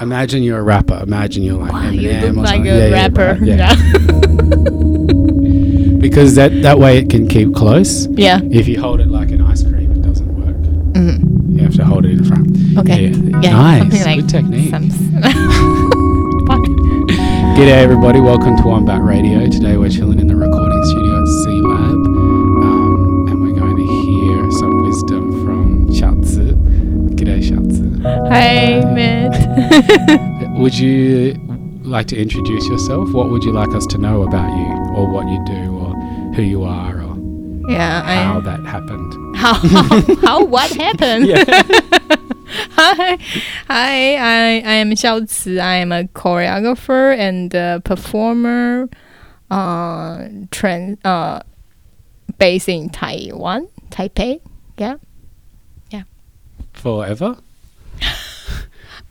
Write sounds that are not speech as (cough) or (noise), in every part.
Imagine you're a rapper. Imagine you're like Wow, you Eminem look like something. a Yeah, yeah, rapper. right, yeah. Yeah. (laughs) Because that that way it can keep close. yeah. If you hold it like an ice cream, it doesn't work. Mhm. You have to hold it in front. Okay. Yeah. Yeah, nice. like Good technique. (laughs) G'day everybody, welcome to Wombat Radio. Today we're chilling in the recording studio at C Lab, um, and we're going to hear some wisdom from Xiaozi. G'day Xiaozi. Hi, Matt. (laughs) Would you like to introduce yourself? What would you like us to know about you, or what you do, or who you are, or yeah, how I that happened? how (laughs) how, how what happened? (laughs) Hi, hi. I I am Xiao Ci. I am a choreographer and a performer. Uh, trans uh, based in Taiwan, Taipei. Yeah, yeah. Forever?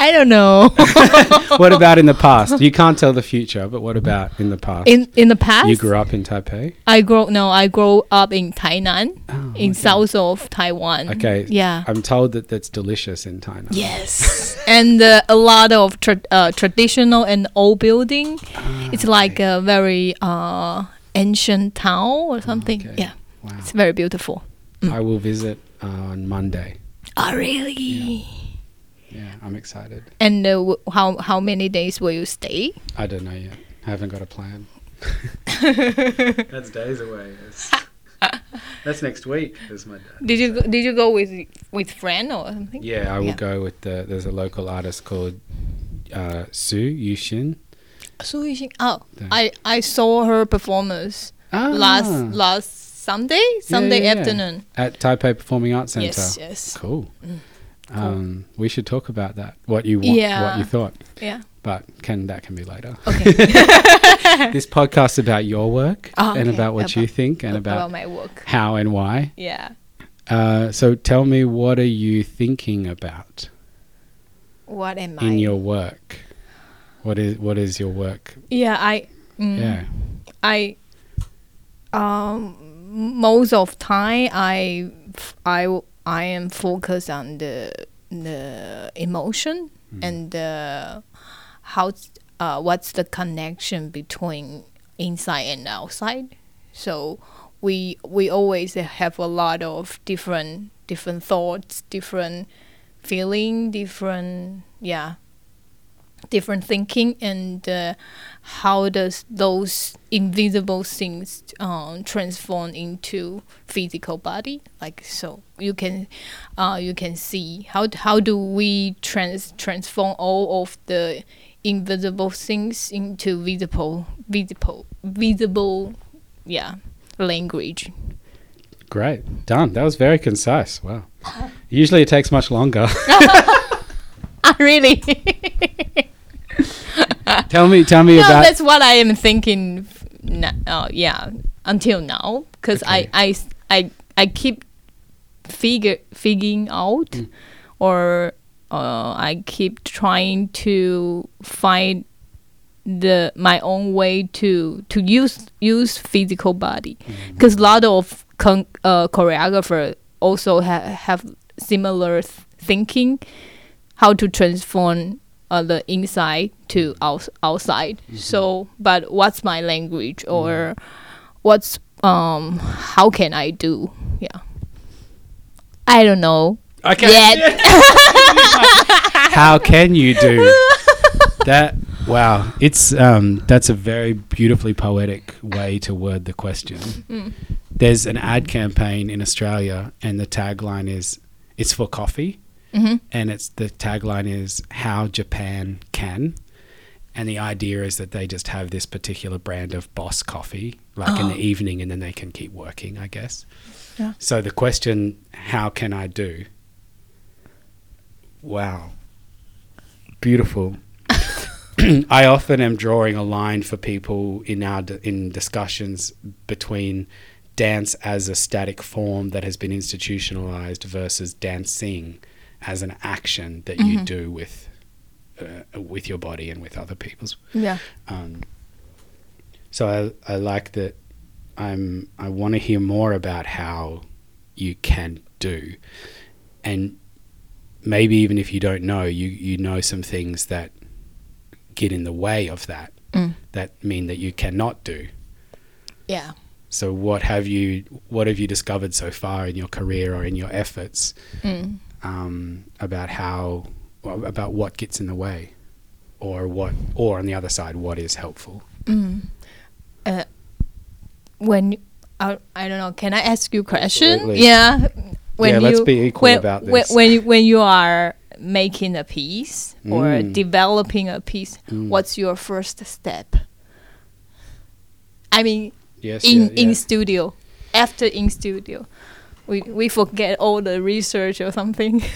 I don't know. (laughs) what about in the past? You can't tell the future, but what about in the past? in in the past, you grew up in Taipei? I grow no, I grew up in Tainan, Oh, in okay. south of Taiwan. Okay. Yeah. I'm told that that's delicious in China. Yes, (laughs) and uh, a lot of tra- uh, traditional and old building. Ah, It's like a very uh, ancient town or something. okay. Yeah, Wow. it's very beautiful. I will visit on Monday. Oh, really? Yeah, I'm excited. And uh, w- how how many days will you stay? I don't know yet. I haven't got a plan. (laughs) That's days away. That's, (laughs) that's next week. Is my dad. Did you go, did you go with with friend or something? Yeah, I will Yeah. go with the. There's a local artist called uh, Su Yushin. Su Yixing. Oh, Yeah. I I saw her performance Ah, last last Sunday Sunday yeah, yeah. afternoon. at Taipei Performing Arts Center. Yes, yes. Cool. Um, we should talk about that. What you want, what you thought, Yeah. but can that can be later. Okay. (laughs) this podcast's about your work Oh, and about what you think and about about my work. how and why. Yeah. Uh, so tell me, what are you thinking about What am I? in your work? What is what is your work? yeah, I. Mm, Yeah. I. Um, most of time I, I, I am focused on the the emotion and uh, how uh, what's the connection between inside and outside. So we we always have a lot of different different thoughts, different feeling, different yeah different thinking and uh, how does those invisible things um, transform into physical body like so you can uh, you can see how how do we trans transform all of the invisible things into visible visible visible yeah language Great, done. That was very concise. Wow. Usually it takes much longer. (laughs) (laughs) ah really (laughs) (laughs) tell me, tell me no, about. that's what I am thinking. f- na- uh, yeah, until now, because Okay. I keep figure figuring out, Mm. or uh, I keep trying to find the my own way to to use use physical body, because a lot of con- uh, choreographer also ha- have similar th- thinking, how to transform uh, the inside to out- outside. So, but what's my language or what's um how can I do? Yeah, I don't know Okay. yet. (laughs) How can you do that? Wow, it's um, that's a very beautifully poetic way to word the question. There's an ad campaign in Australia, and the tagline is "It's for coffee," Mhm. and it's the tagline is "How Japan can." And the idea is that they just have this particular brand of Boss coffee, like in the evening, and then they can keep working, I guess. Yeah. So the question, "How can I do?" Wow, beautiful. (laughs) I often am drawing a line for people in our d- in discussions between dance as a static form that has been institutionalized versus dancing as an action that you do with uh, with your body and with other people's. yeah. Um, so I, I like that. I'm. I want to hear more about how you can do, and maybe even if you don't know, you you know some things that get in the way of that Mm. that mean that you cannot do. Yeah. So what have you what have you discovered so far in your career or in your efforts Mm. Um, about how about what gets in the way, or what or on the other side what is helpful? Mm. Uh, when uh, I don't know, can I ask you a question? Absolutely. Yeah. When Yeah, you, let's be equal when, about this. When you, when you are making a piece or Mm. developing a piece, Mm. what's your first step? I mean, Yes, in yeah, in studio, after in studio, we we forget all the research or something. (laughs)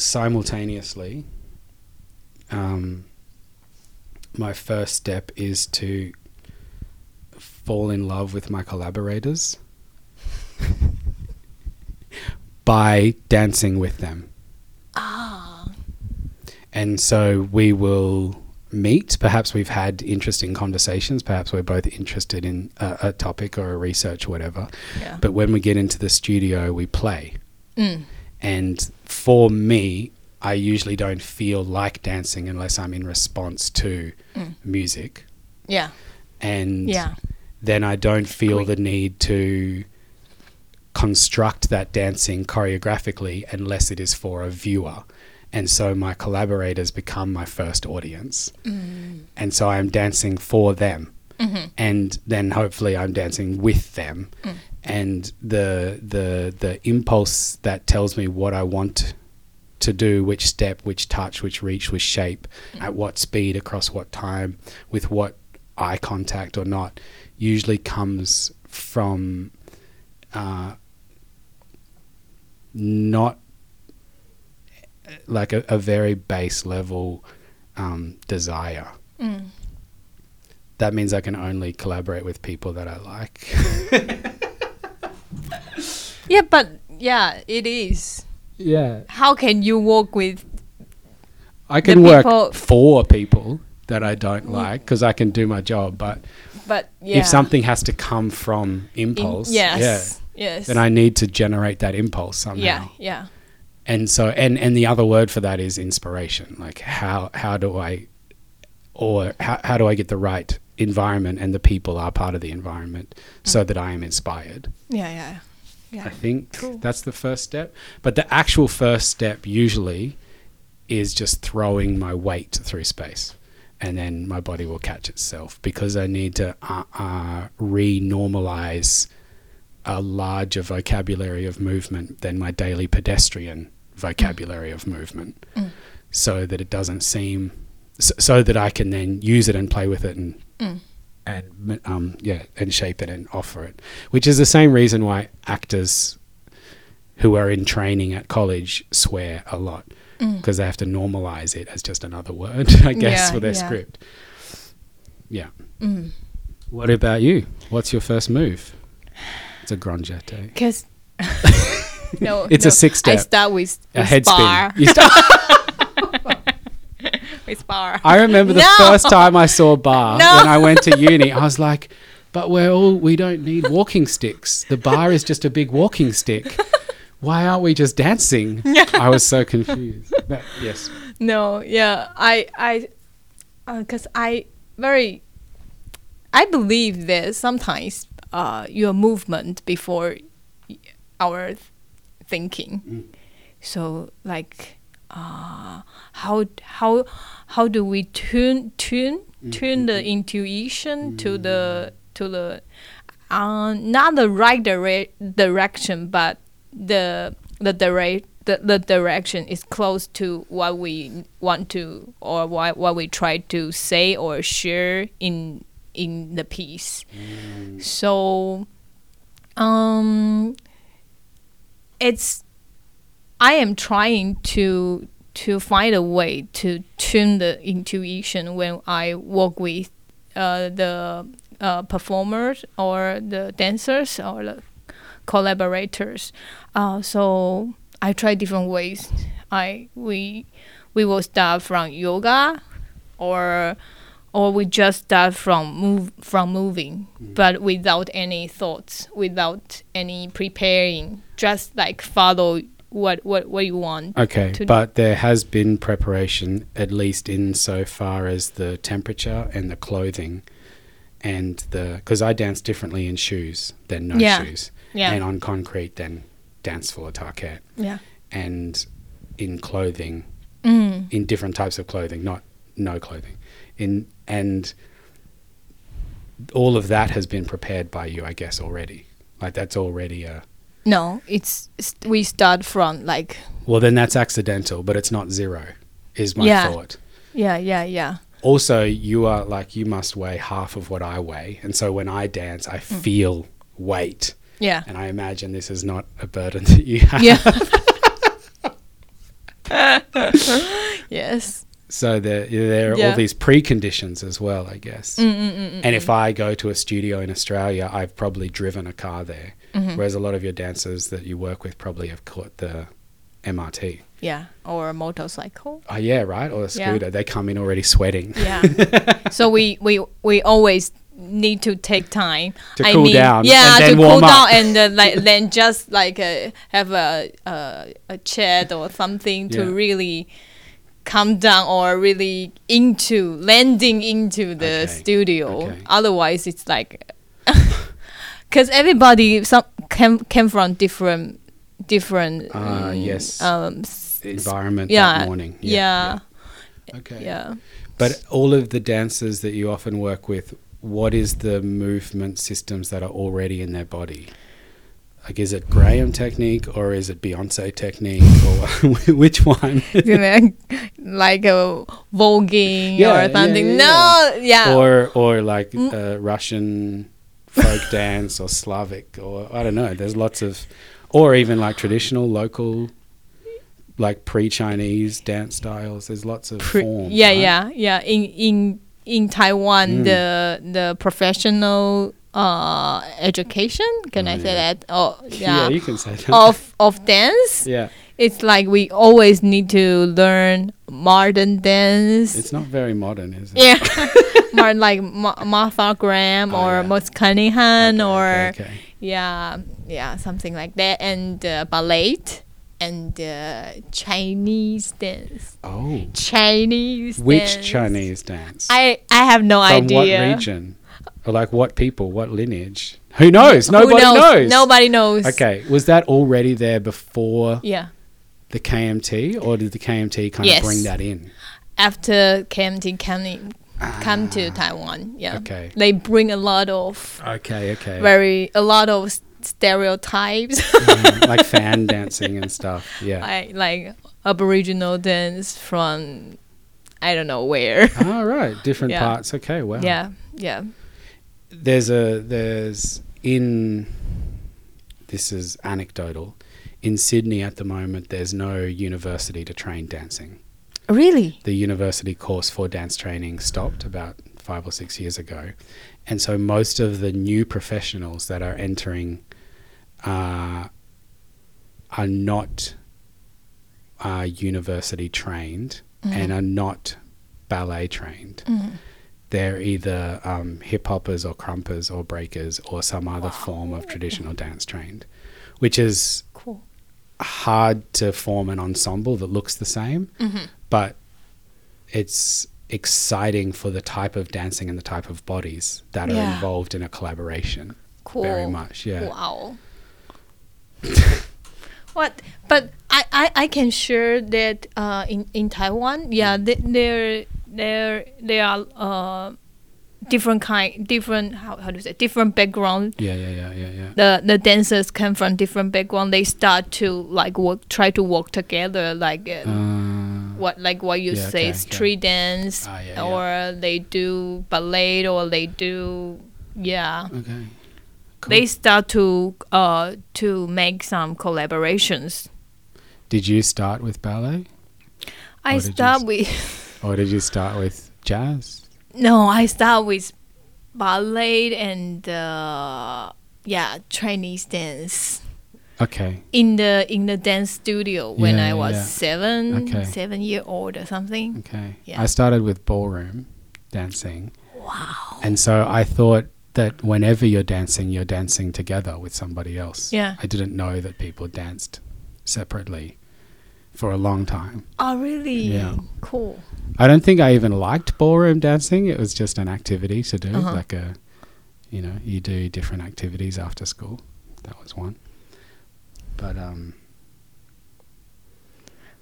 simultaneously, um, my first step is to fall in love with my collaborators (laughs) by dancing with them. ah. And so we will meet. Perhaps we've had interesting conversations. Perhaps we're both interested in a, a topic or a research or whatever. Yeah. But when we get into the studio, we play. Mm. And for me, I usually don't feel like dancing unless I'm in response to Mm. music. Yeah. And Yeah. then I don't feel the need to construct that dancing choreographically unless it is for a viewer. And so my collaborators become my first audience. Mm. And so I'm dancing for them. Mhm. And then hopefully I'm dancing with them. Mm. And the the the impulse that tells me what I want to do, which step, which touch, which reach, which shape, at what speed, across what time, with what eye contact or not, usually comes from uh, not like a, a very base level um, desire. Mm. That means I can only collaborate with people that I like. (laughs) Yeah, but yeah, it is. yeah. How can you work with? I can The work people- for people that I don't like because I can do my job. But But yeah, if something has to come from impulse, yes, yes, yeah, then I need to generate that impulse somehow. yeah, yeah, And so, and and the other word for that is inspiration. Like how how do I, or how how do I get the right environment and the people are part of the environment so that I am inspired. yeah, yeah, yeah. I think Cool. that's the first step. But the actual first step usually is just throwing my weight through space. And then my body will catch itself because I need to uh, uh, re normalize a larger vocabulary of movement than my daily pedestrian vocabulary of movement Mm. so that it doesn't seem so, so that I can then use it and play with it and Mm. and um, yeah, and shape it and offer it. Which is the same reason why actors who are in training at college swear a lot Mm. because they have to normalize it as just another word, (laughs) I guess, Yeah, for their yeah. script. Yeah. Mm. What about you? What's your first move? It's a grand jeté. Cause (laughs) (laughs) no, It's no, a six step. I start with, A head bar. spin. You start- (laughs) (laughs) with barre. I remember the No. first time I saw barre No. when I went to uni. I was like, but we're all we don't need walking sticks. The barre is just a big walking stick. Why aren't we just dancing? I was so confused. But yes. No, yeah, I, I, because I very, I believe that sometimes uh, your movement before our thinking. Mm. So like, uh, how how how do we tune tune tune the intuition to the to the uh, not the right dire- direction, but the the direct the, the direction is close to what we want to or what, what we try to say or share in in the piece. So um it's I am trying to to find a way to tune the intuition when I work with uh, the uh, performers or the dancers or the collaborators. Uh, so I try different ways. I we we will start from yoga, or or we just start from move from moving, Mm. but without any thoughts, without any preparing, just like follow what what what you want. Okay, but there has been preparation, at least in so far as the temperature and the clothing, and the because I dance differently in shoes than no Yeah. shoes, Yeah, and on concrete than dance floor Tarkett, yeah, and in clothing, mm. in different types of clothing, not no clothing, in and all of that has been prepared by you, I guess, already. Like that's already a No, it's, it's we start from like well, then that's accidental, but it's not zero. Is my Yeah. thought. yeah, yeah, yeah. also you are like you must weigh half of what I weigh, and so when I dance, I Mm. feel weight, Yeah. and I imagine this is not a burden (laughs) that you have. Yeah. (laughs) yes. So there, there are Yeah. all these preconditions as well, I guess. Mm, mm, mm, mm, And if I go to a studio in Australia, I've probably driven a car there, mhm. whereas a lot of your dancers that you work with probably have caught the MRT. Yeah, or a motorcycle. Oh yeah, right, or a Yeah. scooter. They come in already sweating. Yeah. (laughs) so we we we always need to take time To cool down Yeah, and then to cool warm up. down and uh, like (laughs) then just like uh, have a, a a chat or something to Yeah. really come down or really into landing into the Okay. studio. Okay. Otherwise, it's like (laughs) because everybody some came came from different different Ah, mm, yes. um Environment yeah that morning. yeah yeah. Okay. yeah. But all of the dancers that you often work with, what is the movement systems that are already in their body? Like, is it Graham technique or is it Beyonce technique or (laughs) which one? (laughs) like a voguing Yeah, or yeah, something. yeah, no, yeah. or or like Mm. uh, Russian folk (laughs) dance or Slavic or I don't know. There's lots of, or even like traditional local, like pre-Chinese dance styles. There's lots of Pre- forms. yeah, right? yeah, yeah. In in in Taiwan, Mm. the the professional uh education. Can Oh, I say that? Oh, (laughs) Yeah, yeah. you can say that. of of dance, yeah, it's like we always need to learn modern dance. it's not very modern, is it? yeah, (laughs) (laughs) more like Ma- Martha Graham Oh, or yeah. Merce Cunningham Okay, or okay, okay. yeah yeah something like that and uh, ballet and uh, chinese dance Oh, chinese which dance. Chinese dance? i i have no From idea From what region? Like what people? What lineage? Who knows? Who Nobody knows? knows. nobody knows Okay, was that already there before yeah the KMT, or did the KMT kind Yes. of bring that in? after kmt come, come to taiwan yeah Ah. Okay. they bring a lot of Okay, okay. very a lot of stereotypes Mm, (laughs) like fan dancing and stuff. Yeah. like like aboriginal dance from i don't know where All right, different (laughs) Yeah. parts. Okay, wow. yeah yeah There's a there's in this is anecdotal. In Sydney at the moment, there's no university to train dancing. really the university course for dance training stopped about five or six years ago. And so most of the new professionals that are entering uh, are not uh, university trained and are not ballet trained. Mhm. They're either um, hip hoppers or krumpers or breakers or some other form of traditional dance trained, which is cool hard to form an ensemble that looks the same, Mhm. but it's exciting for the type of dancing and the type of bodies that are involved in a collaboration. cool Very much, yeah. Wow. (laughs) what? But I, I, I can share that uh, in, in Taiwan, yeah, th- there there there are uh, different kind, different how how do you say different background. Yeah, yeah, yeah, yeah, yeah. The the dancers come from different background. They start to like work, try to work together, like. Uh, Uh, what like what you Yeah, say okay, street dance Ah, yeah, or they do ballet or they do yeah okay. Cool. they start to uh to make some collaborations. Did you start with ballet I start with (laughs) or did you start with jazz? no, I start with ballet and uh, yeah Chinese dance Okay. in the in the dance studio when Yeah, I was yeah. seven Okay. seven year old or something. Okay. Yeah. I started with ballroom dancing. Wow. And so I thought that whenever you're dancing, you're dancing together with somebody else. Yeah. I didn't know that people danced separately for a long time. Oh, really? Yeah. Cool. I don't think I even liked ballroom dancing. It was just an activity to do, Uh-huh. like a, you know, you do different activities after school. That was one. But um,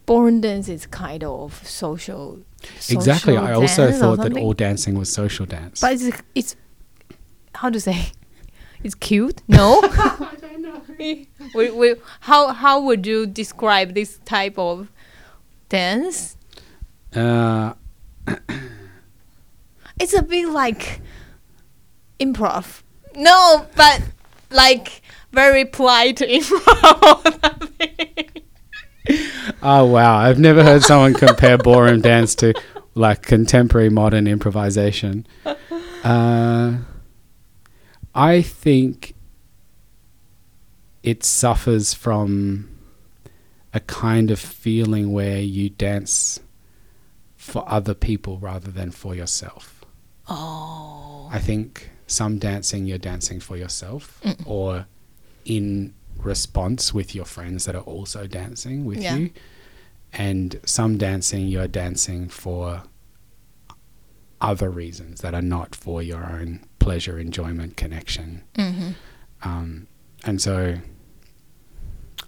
Ballroom dance is kind of social. exactly. I also thought that all dancing was social dance. But it's, it's how to say? It's cute. No. (laughs) I (laughs) don't know. we, we, how how would you describe this type of dance? uh, (coughs) It's a bit like improv. No, but like very polite improv. oh wow! I've never heard someone compare ballroom dance to like contemporary modern improvisation. Uh, I think it suffers from a kind of feeling where you dance for other people rather than for yourself. oh. I think some dancing you're dancing for yourself or in response with your friends that are also dancing with Yeah. you. And some dancing you're dancing for other reasons that are not for your own pleasure, enjoyment, connection. hmm Um, and so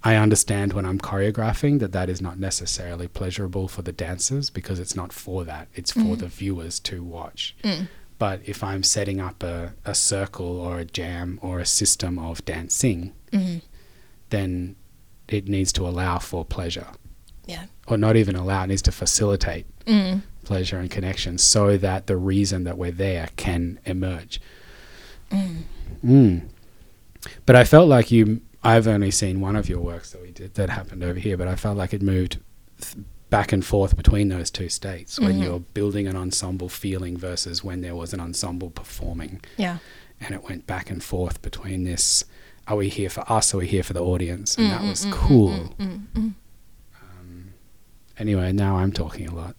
I understand when I'm choreographing that that is not necessarily pleasurable for the dancers because it's not for that. It's for the viewers to watch. Mm. But if I'm setting up a, a circle or a jam or a system of dancing, hmm then it needs to allow for pleasure. Yeah. Or not even allow, it needs to facilitate Mm. Pleasure and connection so that the reason that we're there can emerge. Mm. Mm. But I felt like you. I've only seen one of your works that we did that happened over here, but I felt like it moved th- back and forth between those two states when Mhm. you're building an ensemble feeling versus when there was an ensemble performing, Yeah. and it went back and forth between this. Are we here for us? Or are we here for the audience? And that Mm, was cool. mm, mm, mm. Um, anyway, now I'm talking a lot.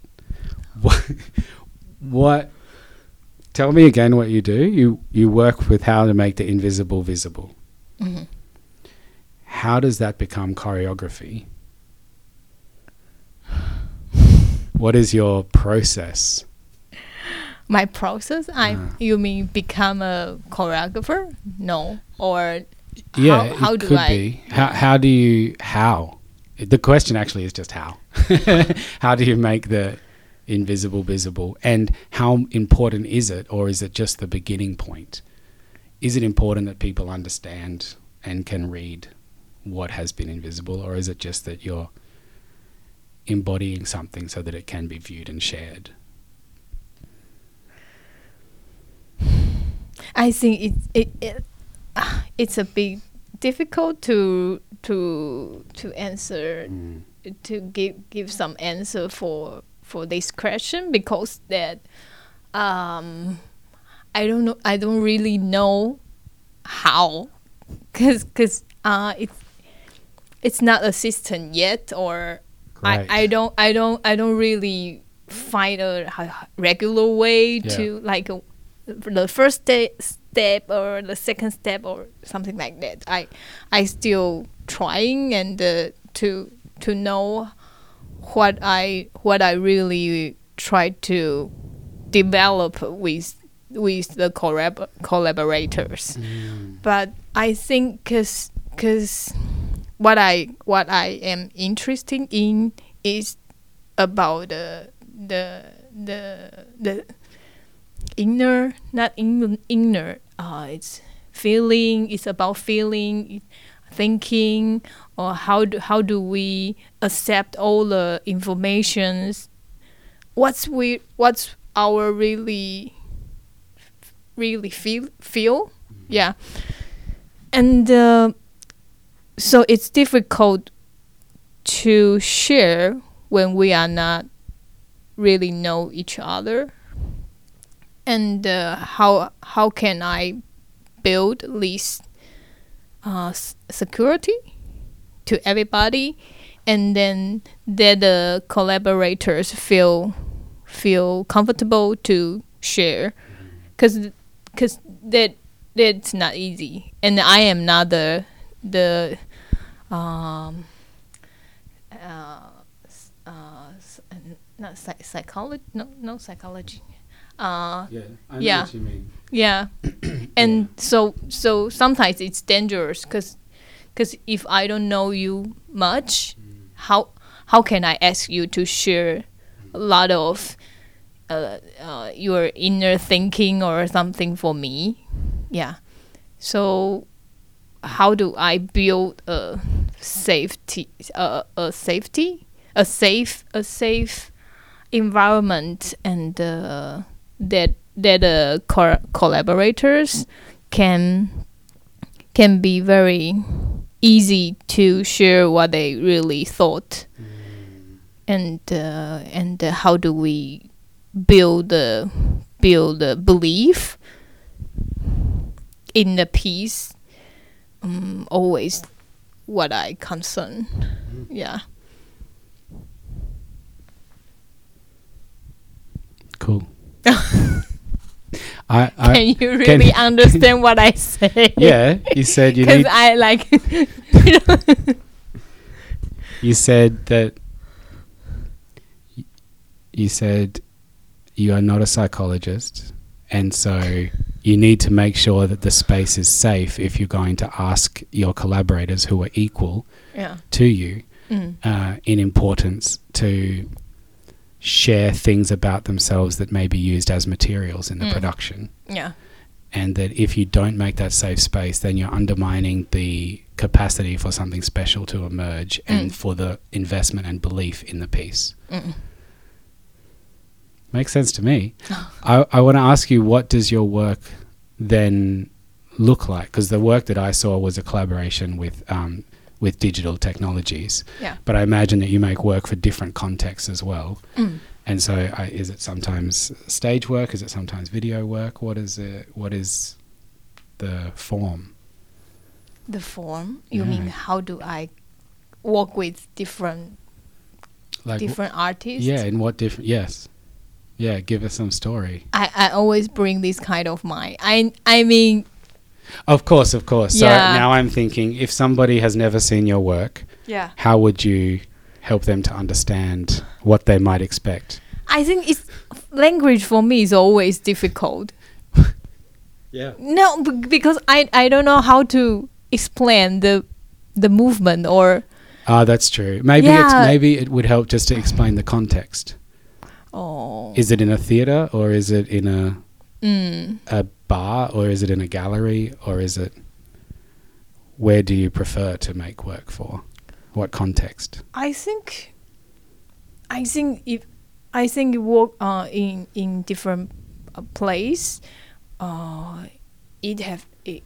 What, (laughs) what? Tell me again what you do. You you work with how to make the invisible visible. Mhm. How does that become choreography? What is your process? My process? I Ah. you mean become a choreographer? No. Or Yeah, how, how do could I be. How how do you how? The question actually is just how. (laughs) how do you make the invisible visible, and how important is it, or is it just the beginning point? Is it important that people understand and can read what has been invisible, or is it just that you're embodying something so that it can be viewed and shared? I think it it, it ah, it's a bit difficult to to to answer Mm. to give give some answer for for this question because that um I don't know I don't really know how cuz cuz uh it's it's not a system yet or. I, I don't I don't I don't really find a regular way Yeah. to like uh, the first step or the second step or something like that. I I still trying and uh, to to know what I what I really try to develop with with the collab- collaborators. But I think cause cause what I what I am interested in is about the the the the inner not in, inner uh it's feeling it's about feeling thinking or how do how do we accept all the informations? What's we what's our really really feel feel? Yeah. And uh, so it's difficult to share when we are not really know each other. And uh, how how can i build this uh, security to everybody and then that the collaborators feel feel comfortable to share. Because because that that's not easy. And i am not the the um uh, uh not psy- psychology no no psychology uh Yeah, I know Yeah. what you mean. yeah. (coughs) And so so sometimes it's dangerous because because if i don't know you much how how can i ask you to share a lot of uh, uh, your inner thinking or something for me? Yeah. So how do i build a safety uh, a safety? A safe a safe environment and uh, that that uh, co- collaborators can can be very easy to share what they really thought. And uh, and uh, how do we build the build the belief in the piece? Um, always what I concern. Yeah. Cool. I, I can you really (laughs) understand what I say yeah, you said you because need. (laughs) I like (laughs) You said that. You said you are not a psychologist, and so you need to make sure that the space is safe if you're going to ask your collaborators who are equal yeah to you mm. uh, in importance to share things about themselves that may be used as materials in the Mm. production. yeah And that if you don't make that safe space, then you're undermining the capacity for something special to emerge and Mm. for the investment and belief in the piece. Mm. Makes sense to me. (laughs) I, I want to ask you, what does your work then look like? Because the work that I saw was a collaboration with um, with digital technologies. Yeah. But I imagine that you make work for different contexts as well. Mm. And so, I, is it sometimes stage work? Is it sometimes video work? What is it? What is the form? the form you Yeah. mean how do I work with different Like, different artists yeah, in what different? Yes, yeah. Give us some story. I, I always bring this kind of mind I I mean Of course, of course. So now I'm thinking, if somebody has never seen your work, yeah how would you help them to understand what they might expect? I think it's language for me is always difficult (laughs) Yeah. no b- because I I don't know how to explain the the movement or Ah, that's true. Maybe it's, maybe it would help just to explain the context. oh Is it in a theater or is it in a mm, a bar or is it in a gallery or is it where do you prefer to make work for? What context? I think I think if I think you work uh, in in different uh, place, uh, it have it,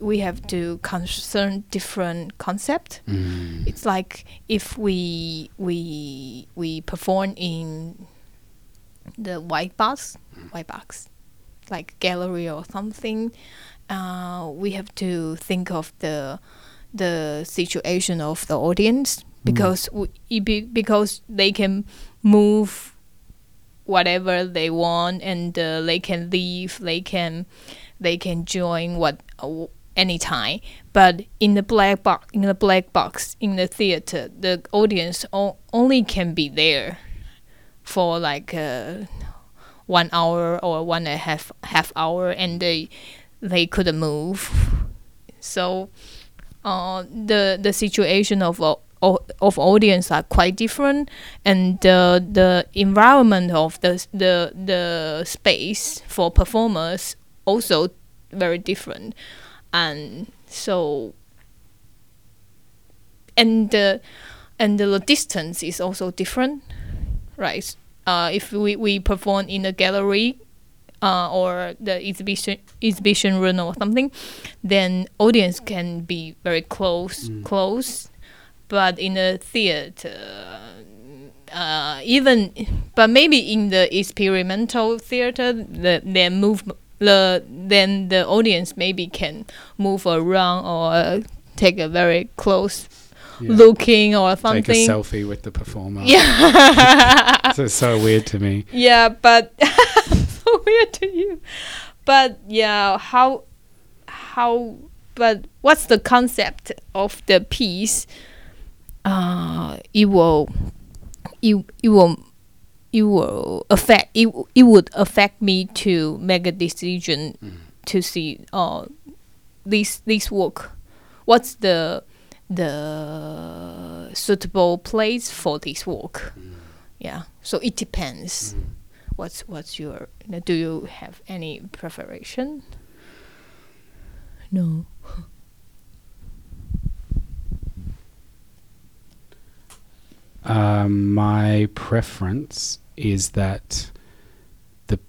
we have to concern different concept. Mm. It's like if we we we perform in the white box, white box, like gallery or something. Uh, we have to think of the the situation of the audience because we, because they can move whatever they want and uh, they can leave they can they can join what uh, anytime but in the black box in the black box in the theater the audience o- only can be there for like uh, one hour or one and a half half hour and they they couldn't move. So uh, the the situation of uh, of audience are quite different and the the environment of the the the space for performers also very different. And so and the and the distance is also different right uh, if we, we perform in a gallery uh, or the exhibition exhibition room or something, then audience can be very close close, but in a theater, uh, even but maybe in the experimental theater, the their move the then the audience maybe can move around or take a very close Yeah. looking or something. Take a selfie with the performer. Yeah. (laughs) So it's so weird to me. Yeah, but (laughs) so weird to you. But yeah, how how but what's the concept of the piece? Uh, it will it, it will it will affect it, it would affect me to make a decision to see uh this this work what's the the suitable place for this work yeah. So it depends. What's what's your do you have any preparation? No. (laughs) Um, my preference is that the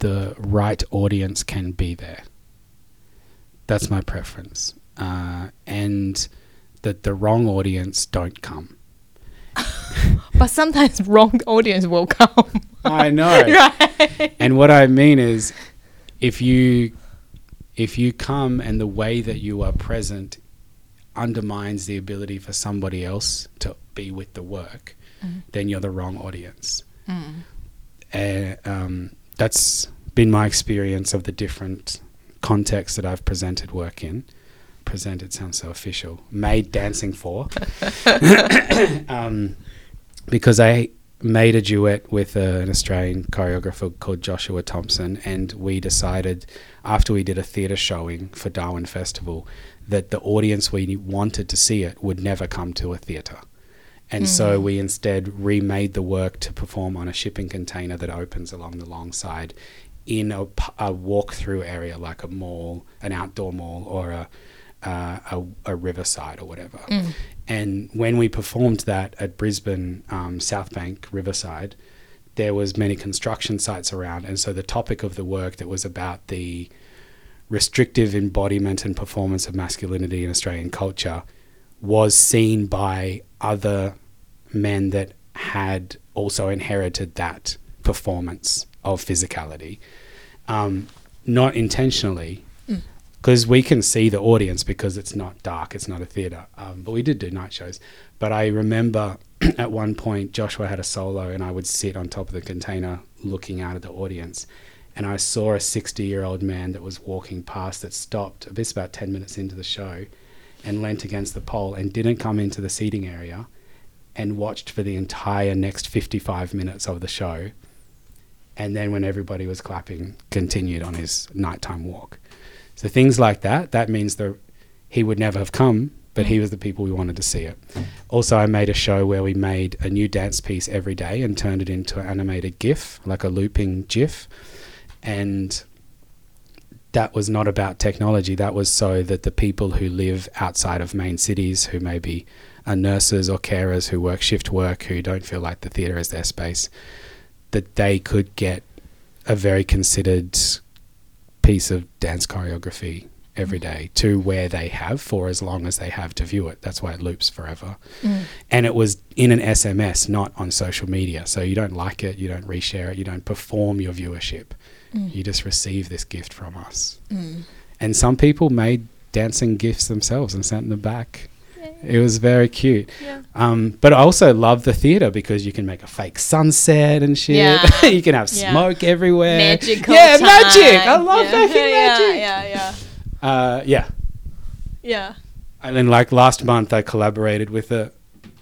the right audience can be there. That's my preference, uh, and that the wrong audience don't come. (laughs) but sometimes wrong audience will come I (laughs) know. right And what I mean is, if you if you come and the way that you are present undermines the ability for somebody else to be with the work, mm. then you're the wrong audience. And um, that's been my experience of the different contexts that I've presented work in. Presented sounds so official. Made dancing for, (laughs) um, because I made a duet with uh, an Australian choreographer called Joshua Thompson, and we decided after we did a theatre showing for Darwin Festival that the audience we wanted to see it would never come to a theatre. And so we instead remade the work to perform on a shipping container that opens along the long side in a walk-through area like a mall, an outdoor mall, or a uh, a, a riverside or whatever. And when we performed that at Brisbane um, South Bank Riverside, there was many construction sites around, and so the topic of the work that was about the restrictive embodiment and performance of masculinity in Australian culture was seen by other men that had also inherited that performance of physicality, um, not intentionally, because we can see the audience because it's not dark, it's not a theatre. Um, but we did do night shows. But I remember (clears throat) at one point Joshua had a solo, and I would sit on top of the container looking out at the audience. And I saw a 60 year old man that was walking past that stopped this about 10 minutes into the show and leant against the pole and didn't come into the seating area and watched for the entire next 55 minutes of the show. And then, when everybody was clapping, continued on his nighttime walk. So things like that, that means that he would never have come, but he mm. was the people we wanted to see it. Also, I made a show where we made a new dance piece every day and turned it into an animated GIF, like a looping GIF. And that was not about technology. That was so that the people who live outside of main cities, who maybe are nurses or carers who work shift work, who don't feel like the theatre is their space, that they could get a very considered piece of dance choreography every day to where they have for as long as they have to view it. That's why it loops forever. Mm. And it was in an SMS, not on social media. So you don't like it, you don't reshare it, you don't perform your viewership. Mm. You just receive this gift from us. Mm. And some people made dancing gifts themselves and sent them back. It was very cute. Yeah. Um, but I also love the theater because you can make a fake sunset and shit. Yeah. (laughs) you can have Yeah. smoke everywhere. magical Yeah, magic. I love yeah. (laughs) yeah, magic. yeah yeah Uh, yeah. yeah And then, like last month, I collaborated with a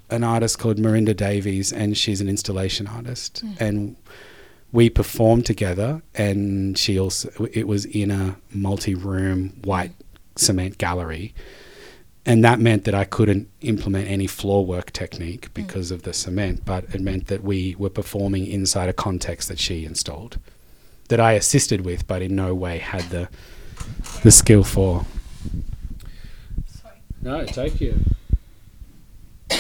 an artist called Marinda Davies, and she's an installation artist, and we performed together. And she also it was in a multi-room white cement gallery, and that meant that I couldn't implement any floor work technique mm. because of the cement, but it meant that we were performing inside a context that she installed, that I assisted with, but in no way had the the skill for. No, take you. (coughs)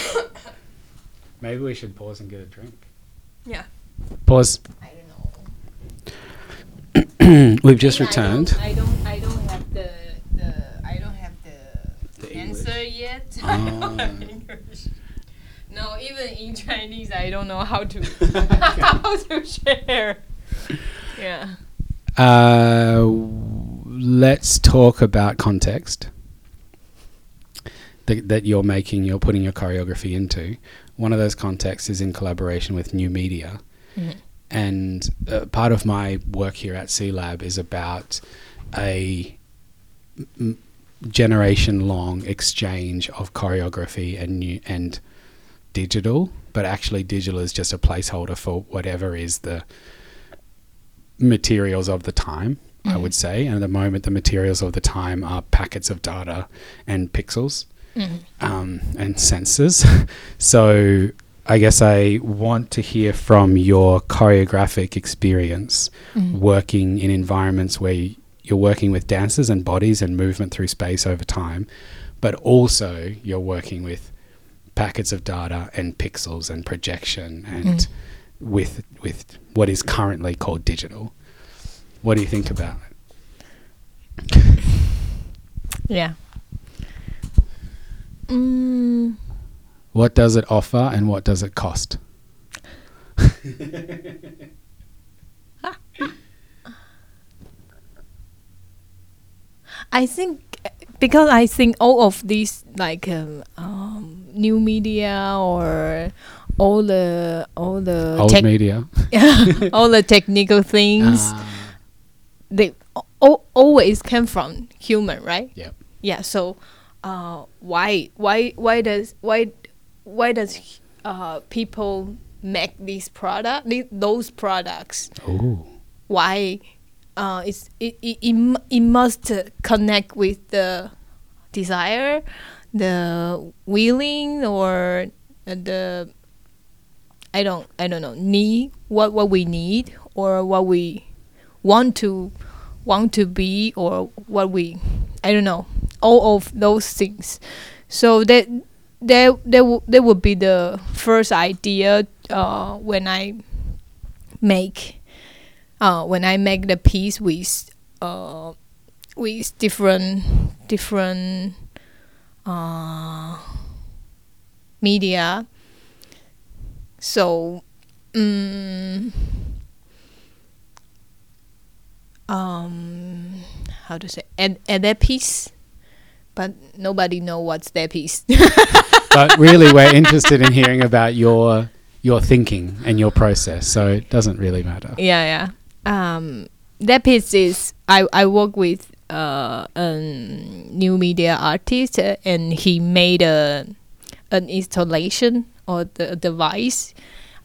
Maybe we should pause and get a drink. yeah Pause. I don't know (coughs) We've just returned. Don't, I don't have the, the I don't have the, The answer yet. Oh. I don't have English. No, even in Chinese, I don't know how to (laughs) (laughs) how to share. Yeah. Uh, let's talk about context that, that you're making, you're putting your choreography into. One of those contexts is in collaboration with new media. Mhm. and uh, part of my work here at C Lab is about a m- generation long exchange of choreography and new, and digital, but actually digital is just a placeholder for whatever is the materials of the time. I Mhm. would say, and at the moment, the materials of the time are packets of data and pixels Mhm. um, and sensors. (laughs) so I guess I want to hear from your choreographic experience Mhm. working in environments where you're working with dancers and bodies and movement through space over time, but also you're working with packets of data and pixels and projection and Mm. with with what is currently called digital. What do you think about it? (laughs) Yeah. Mm, What does it offer and what does it cost? (laughs) I think because I think all of these like um, um, new media or all the all the Old tech- media. (laughs) (laughs) all the technical things Ah, they al- always come from human, right? Yep. Yeah. So, uh, why why why does why why does uh people make these product the- those products? Ooh. Why? Uh, it's it it, it, it must connect with the desire, the willing, or the I don't I don't know need what what we need or what we want to want to be or what we I don't know all of those things. So that there w- there would be the first idea uh, when I make uh, when I make the piece with uh, with different different uh, media. So, um, um, how to say, at, at that piece, but nobody know what's that piece. (laughs) but really, we're interested in hearing about your your thinking and your process. So it doesn't really matter. yeah, yeah. Um, that piece is I I work with uh a new media artist uh, and he made a an installation or the device.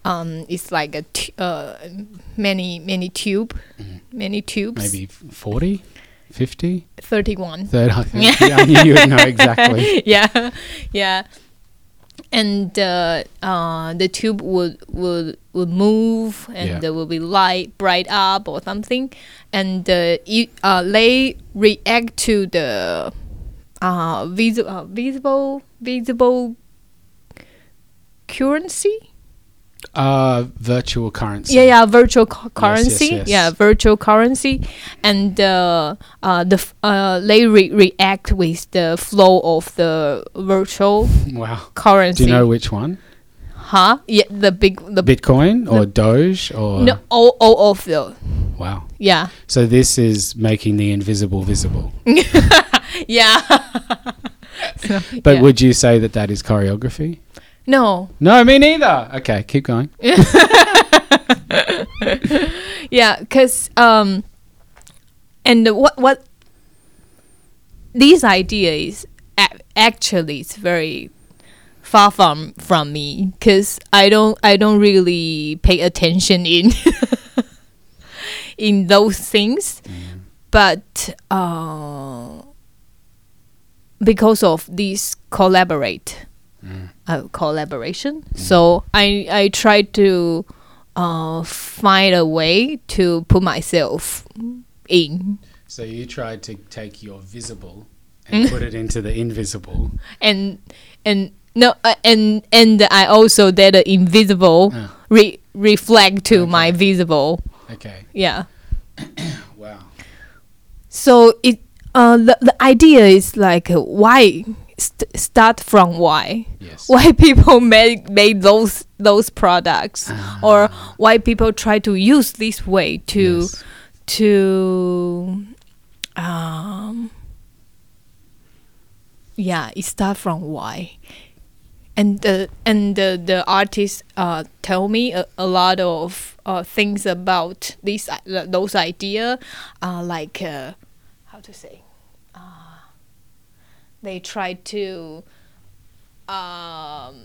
Um, it's like a t- uh many many tube, many tubes. Maybe 40, 50, thirty one. 30. I, think. Yeah, I knew you would know exactly. (laughs) yeah, yeah. And uh, uh, the tube would would would move, and Yeah. there will be light bright up or something, and uh, you, uh, they react to the uh, vis- uh, visible visible currency. Uh, virtual currency. Yeah, yeah, virtual cu- yes, currency. yes. Yeah, virtual currency, and uh, uh, the f- uh, they re- react with the flow of the virtual Wow. currency. Do you know which one? Huh? Yeah, the big the Bitcoin or the- Doge or no all all of the wow. yeah So this is making the invisible visible. (laughs) yeah. So, (laughs) But yeah. would you say that that is choreography? No No, me neither. Okay, keep going. (laughs) yeah because um and what what these ideas actually it's very far from from me because I don't I don't really pay attention in (laughs) in those things but uh because of this collaborate uh, collaboration so I I try to uh find a way to put myself in So you tried to take your visible and put it into the invisible. and and no uh, and and I also did the invisible Ah. re- reflect to Okay. my visible Okay. yeah (coughs) Wow. so it uh the, the idea is like why st- start from why Yes. why (laughs) people made made those those products Ah. or why people try to use this way to Yes. to um yeah it start from why and the and the the artists uh tell me a, a lot of uh, things about these uh, those idea, uh, like uh, how to say, they try to um,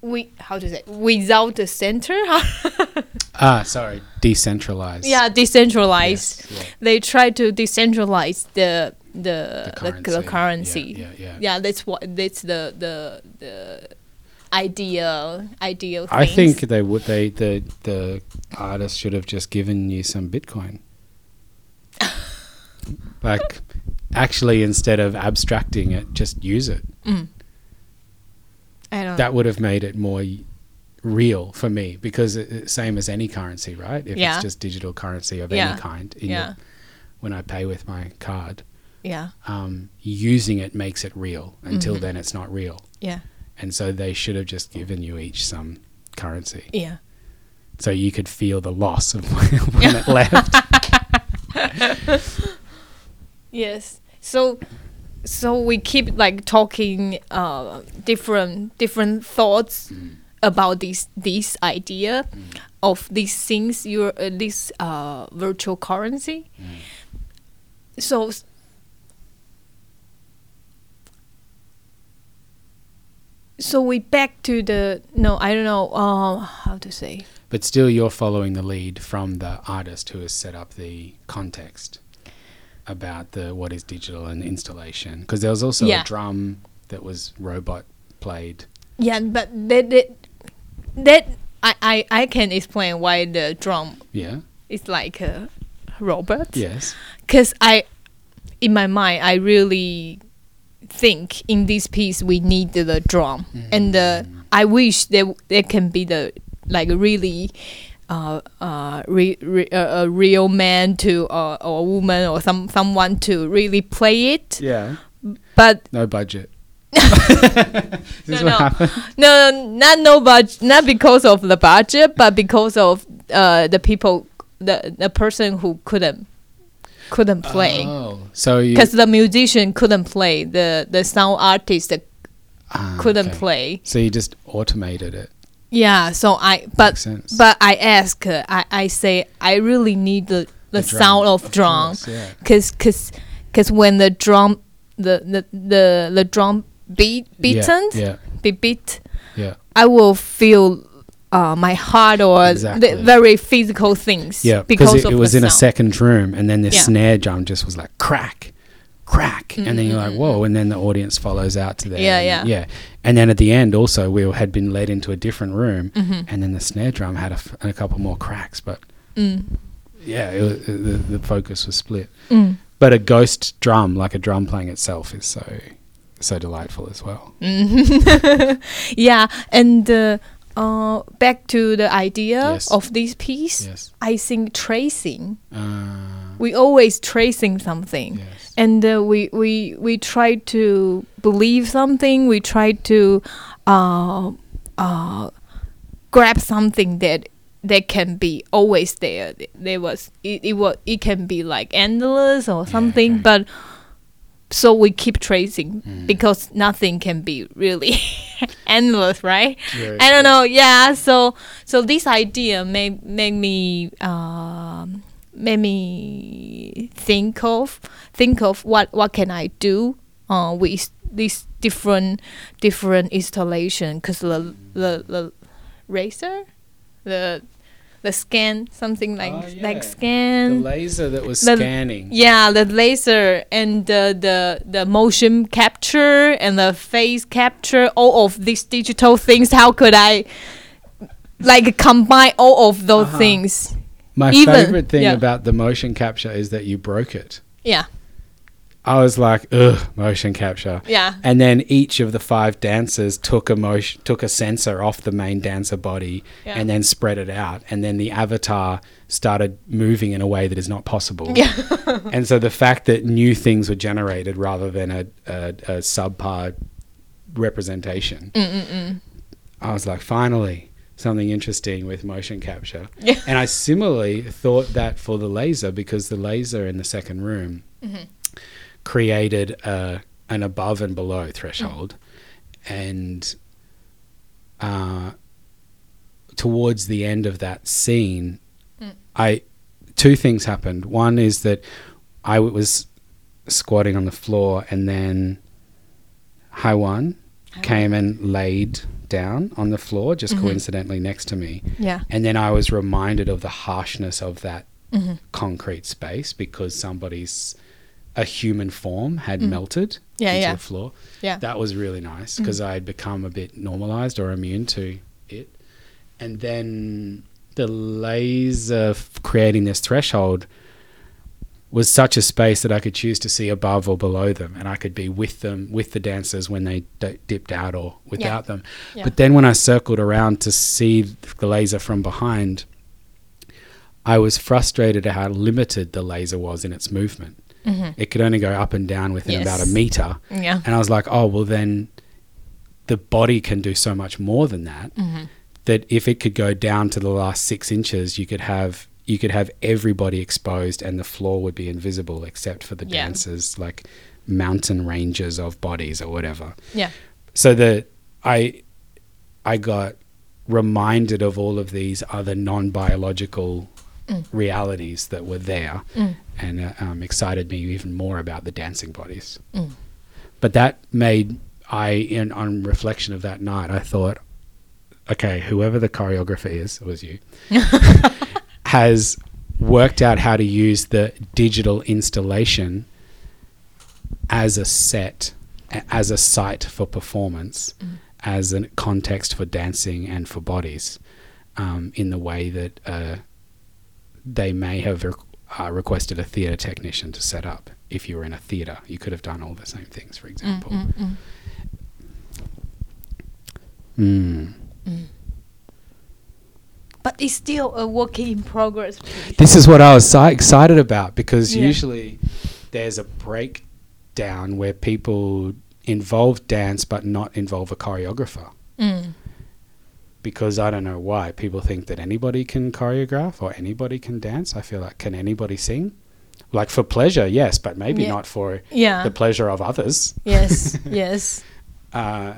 we how to say without the center. (laughs) Ah, sorry, decentralized. yeah, decentralized. Yes, yeah. They try to decentralize the the The the, the currency. Yeah, yeah, yeah. Yeah, that's what that's the the the ideal ideal. I think they would. They the the artist should have just given you some Bitcoin. (laughs) like, actually, instead of abstracting it, just use it. Mm. I don't. That would have made it more real for me because it, same as any currency, right? If Yeah. it's just digital currency of Yeah. any kind, in Yeah. your, when I pay with my card, yeah, um, using it makes it real. Until Mhm. then, it's not real. yeah, And so they should have just given you each some currency. yeah. so you could feel the loss of (laughs) when it (laughs) left. Yes. So so we keep like talking uh different different thoughts about this this idea of these things your uh, this uh virtual currency. So s- so we back to the no I don't know uh how to say. But still, you're following the lead from the artist who has set up the context about the what is digital and installation. Because there was also Yeah. a drum that was robot played. yeah but that that, that I, I I can explain why the drum Yeah. is like a robot. Yes. Because I, in my mind, I really think in this piece we need the drum, and uh, I wish there there can be the like really. Uh, uh, re, re, uh, a real man to uh, or a woman or some someone to really play it, Yeah. but No budget. No, (laughs) this is what no. happened. no, no, not no budget, not because of the budget, but because of uh, the people, the the person who couldn't couldn't play. Oh, so you because the musician couldn't play the the sound artist ah, couldn't okay. play So you just automated it. Yeah so i but but i ask uh, i i say i really need the the, drum. sound of, drum course, yeah. because because because when the drum the the the, the drum beat beaten Yeah. yeah. be beat Yeah. i will feel uh, my heart or Exactly. the very physical things Yeah, because it, of it was the in a second room, and then the Yeah. snare drum just was like crack, crack, and then you're like, whoa, and then the audience follows out to there. Yeah, yeah. yeah. And then at the end, also, we had been led into a different room, Mm-hmm. and then the snare drum had a, f- a couple more cracks, but Mm. yeah, it was, the, the focus was split. Mm. But a ghost drum, like a drum playing itself, is so so delightful as well. (laughs) yeah and uh, uh, back to the idea Yes. of this piece Yes. i think tracing Uh, we always tracing something yes. And uh, we, we we try to believe something we try to uh, uh, grab something that that can be always there there was it, it was it can be like endless or something okay. but so we keep tracing Mm. because nothing can be really (laughs) endless right I don't know. Yeah. So so this idea made made me um, made me think of think of what what can I do uh, with this different different installation because the the the razor the the scan something like Oh, yeah. like scan The laser that was The- scanning. yeah, the laser and the, the the motion capture and the face capture, all of these digital things. How could I like combine all of those Uh-huh. things? My Even- favorite thing yeah. about the motion capture is that you broke it. Yeah, I was like, ugh, motion capture. yeah, And then each of the five dancers took a motion, took a sensor off the main dancer body, Yeah. and then spread it out. And then the avatar started moving in a way that is not possible. yeah, (laughs) and so the fact that new things were generated rather than a, a, a subpar representation, Mm-mm-mm. I was like, finally, something interesting with motion capture. Yeah. And I similarly thought that for the laser because the laser in the second room Mm-hmm. created a, an above and below threshold. And uh, towards the end of that scene, I two things happened. One is that I was squatting on the floor, and then Haiwan came and laid down on the floor, just coincidentally next to me. Yeah. And then I was reminded of the harshness of that Mm-hmm. concrete space because somebody's a human form had melted Mm. Yeah, into yeah. the floor. Yeah. That was really nice because I had become a bit normalized or immune to it. And then the laser f- creating this threshold was such a space that I could choose to see above or below them, and I could be with them, with the dancers when they d- dipped out or without them. Yeah. But then when I circled around to see the laser from behind, I was frustrated at how limited the laser was in its movement. It could only go up and down within about a Mm-hmm. Meter. Yeah. And I was like, oh, well, then the body can do so much more than that. Mm-hmm. That if it could go down to the last six inches, you could have you could have everybody exposed, and the floor would be invisible except for the Yeah. dancers, like mountain ranges of bodies or whatever. Yeah. So that I I got reminded of all of these other non-biological realities that were there, and uh, um, excited me even more about the dancing bodies. But that made I, in on reflection of that night, I thought, okay, whoever the choreographer is, it was you, (laughs) has worked out how to use the digital installation as a set, as a site for performance, as a context for dancing and for bodies, um, in the way that uh, they may have re- uh, requested a theatre technician to set up. If you were in a theatre, you could have done all the same things, for example. Mm. But it's still a work in progress. This is what I was so excited about because Yeah. usually there's a breakdown where people involve dance but not involve a choreographer. Mm. Because I don't know why people think that anybody can choreograph or anybody can dance. I feel like can anybody sing? Like for pleasure, yes, but maybe Yeah. not for Yeah. the pleasure of others. yes. (laughs) Yes. Uh,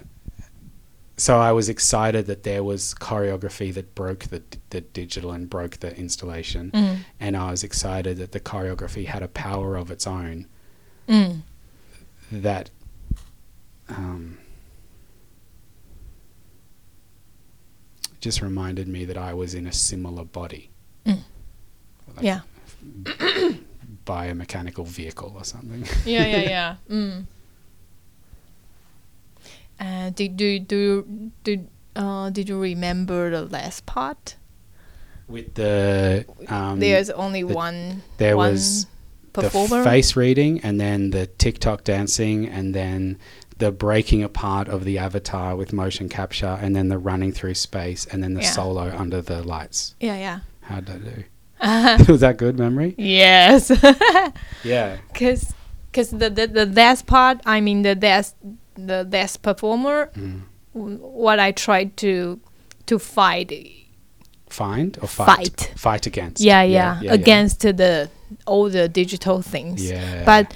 so I was excited that there was choreography that broke the the digital and broke the installation, Mm. and I was excited that the choreography had a power of its own Mm. that um, just reminded me that I was in a similar body. Mm. Like Yeah. (coughs) biomechanical vehicle or something. Yeah. Yeah. (laughs) Yeah. Uh, did do do did uh did you remember the last part? With the um, There's only the- one. there one was performer. the face reading and then the TikTok dancing and then the breaking apart of the avatar with motion capture and then the running through space and then the Yeah. solo under the lights. Yeah. Yeah. How did I do? (laughs) (laughs) Was that good memory? Yes. (laughs) Yeah. Cause, cause the, the the last part, I mean the last the best performer, Mm. what I tried to to fight, Find or fight? Fight. Fight against. yeah, yeah, against the all the digital things. Yeah. But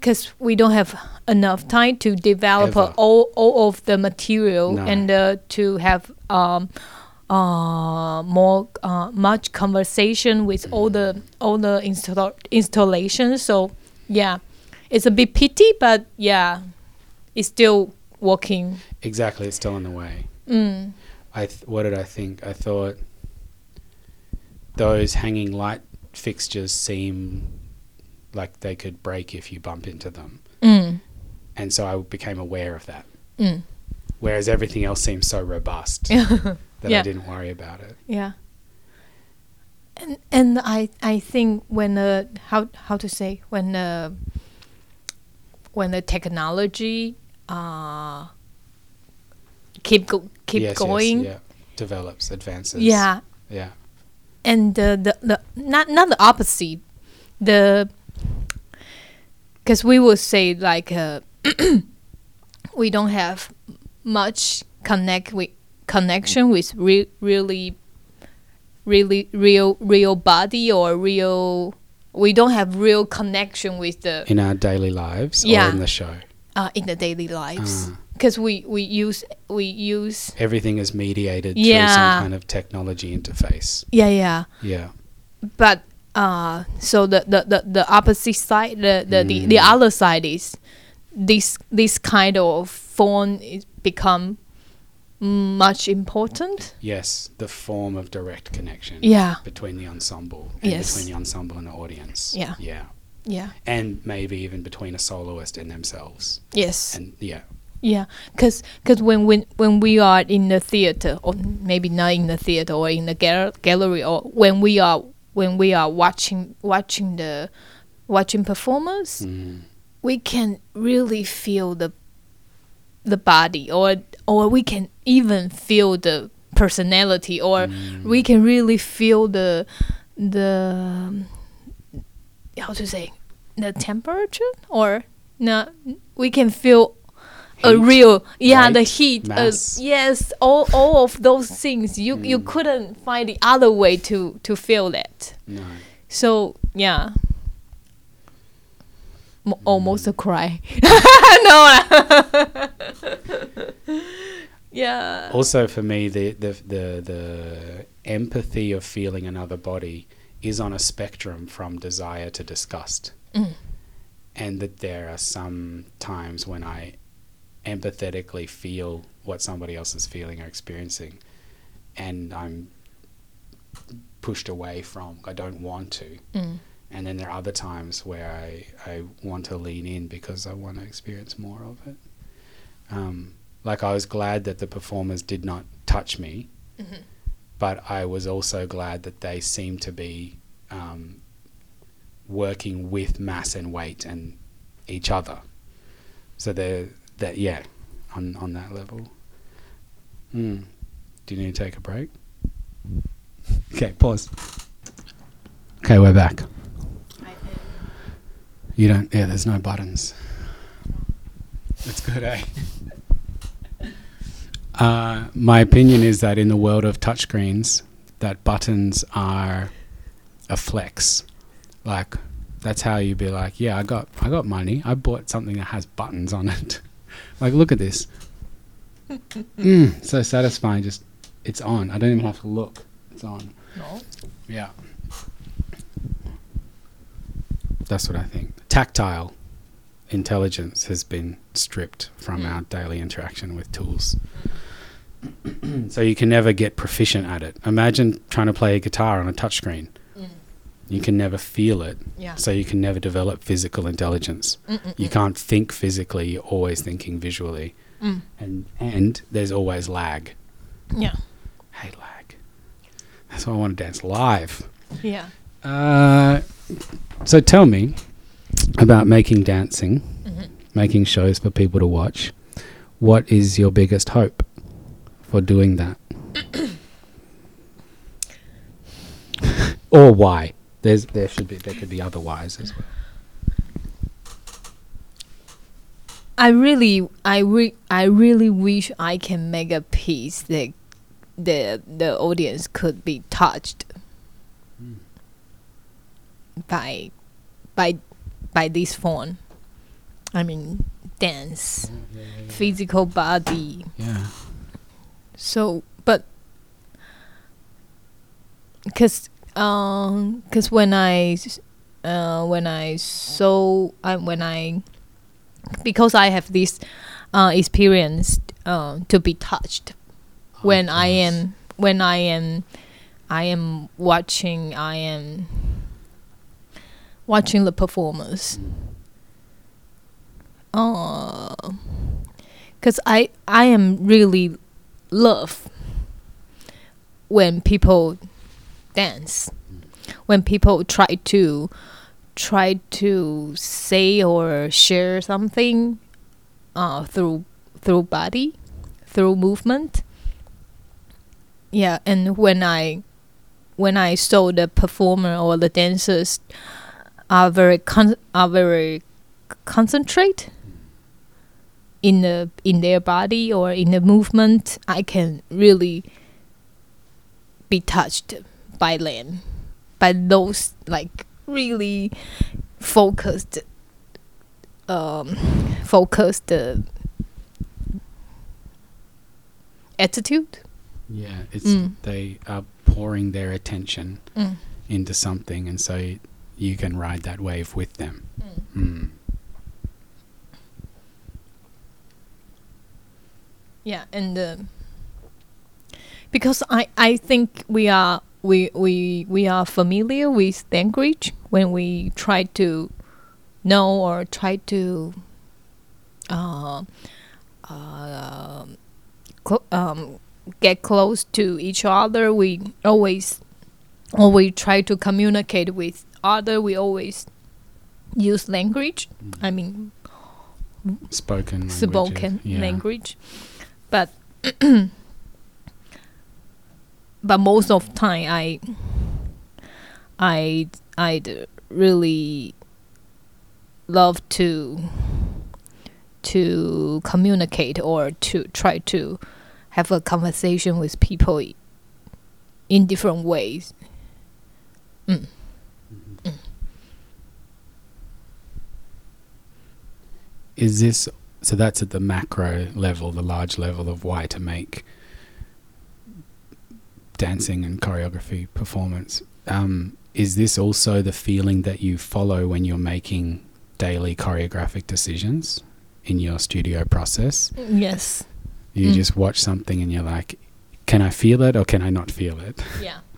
cause we don't have enough time to develop Ever. all all of the material No. and uh, to have um uh more uh much conversation with all the all the install installations. So yeah, it's a bit pity, but yeah, it's still working. Exactly. It's still in the way. Mm. I th- what did I think? I thought those hanging light fixtures seem like they could break if you bump into them, Mm. and so I became aware of that. Mm. Whereas everything else seems so robust (laughs) that Yeah. I didn't worry about it. Yeah. And and I I think when uh how how to say when uh when the technology uh keep go, keep Yes, yes, going yeah. Develops, advances. yeah Yeah. and the, the the not not the opposite the because we would say like uh, (clears throat) we don't have much connect with connection with re- really really real real body or real we don't have real connection with the In our daily lives Yeah. or in the show. Uh, in the daily lives Ah. because we we use we use Everything is mediated through some kind of technology interface. yeah yeah Yeah. but uh, so the, the, the, the opposite side, the the, the, the Mm. other side is this this kind of phone is become much important. Yes, the form of direct connection. Yeah, Between the ensemble and Yes. between the ensemble and the audience. Yeah. Yeah. Yeah, And maybe even between a soloist and themselves. yes. And yeah. Yeah, because cause when, when when we are in the theater, or maybe not in the theater, or in the gal- gallery, or when we are when we are watching watching the watching performers, Mm. we can really feel the the body, or or we can even feel the personality, or we can really feel the the how to say the temperature, or no, we can feel a real yeah the heat uh, yes all all of those things. You you Mm. couldn't find the other way to to feel that No. so yeah. M- Mm. almost a cry. (laughs) No. (laughs) Yeah. Also, for me, the, the the the empathy of feeling another body is on a spectrum from desire to disgust, Mm. and that there are some times when I empathetically feel what somebody else is feeling or experiencing, and I'm pushed away from. I don't want to. Mm. And then there are other times where I, I want to lean in because I want to experience more of it. Um, like I was glad that the performers did not touch me, Mhm. But I was also glad that they seemed to be um, working with mass and weight and each other. So they're that yeah, on on that level. Hmm. Do you need to take a break? Okay, pause. Okay, we're back. You don't. Yeah, there's no buttons. That's good, eh? (laughs) Uh, my opinion is that in the world of touchscreens, that buttons are a flex. Like that's how you'd be like, yeah, I got, I got money. I bought something that has buttons on it. (laughs) like, look at this. (laughs) mm, so satisfying. Just, it's on. I don't even have to look. It's on. no Yeah. That's what I think. Tactile intelligence has been stripped from Mm. our daily interaction with tools. (clears throat) so you can never get proficient at it. Imagine trying to play a guitar on a touchscreen. Mm. You can never feel it. yeah So you can never develop physical intelligence. Mm-mm-mm. You can't think physically, you're always thinking visually. Mm. And and there's always lag. yeah Hey lag. That's why I want to dance live. yeah Uh, so tell me about making dancing, Mhm. making shows for people to watch. What is your biggest hope for doing that? (coughs) or why? There's there should be there could be other whys as well. I really, I re- I really wish I can make a piece that the the audience could be touched Mm. by by by this form. I mean, dance, physical body. Yeah. So, but because um, cause when I uh when I saw I when I because I have this uh experience uh, to be touched when I am when I am I am watching I am watching the performers. Uh, cause I I am really love when people dance, when people try to try to say or share something uh, through through body, through movement. Yeah, and when I when I saw the performer or the dancers are very con- are very concentrate in the in their body or in the movement, I can really be touched by them, by those like really focused, um, focused uh, attitude. Yeah, it's Mm. they are pouring their attention Mm. into something, and so you can ride that wave with them. Mm. Yeah, and uh, because I I think we are we we we are familiar with language when we try to know or try to uh, uh, cl- um, get close to each other. We always or we try to communicate with other. We always use language. I mean Spoken. languages, spoken yeah. language but (clears throat) but most of time i i i'd really love to to communicate or to try to have a conversation with people in different ways Mm. Is this so? That's at the macro level, the large level of why to make dancing and choreography performance. Um, is this also the feeling that you follow when you're making daily choreographic decisions in your studio process? yes You Mm. just watch something and you're like, can I feel it or can I not feel it? Yeah. (laughs)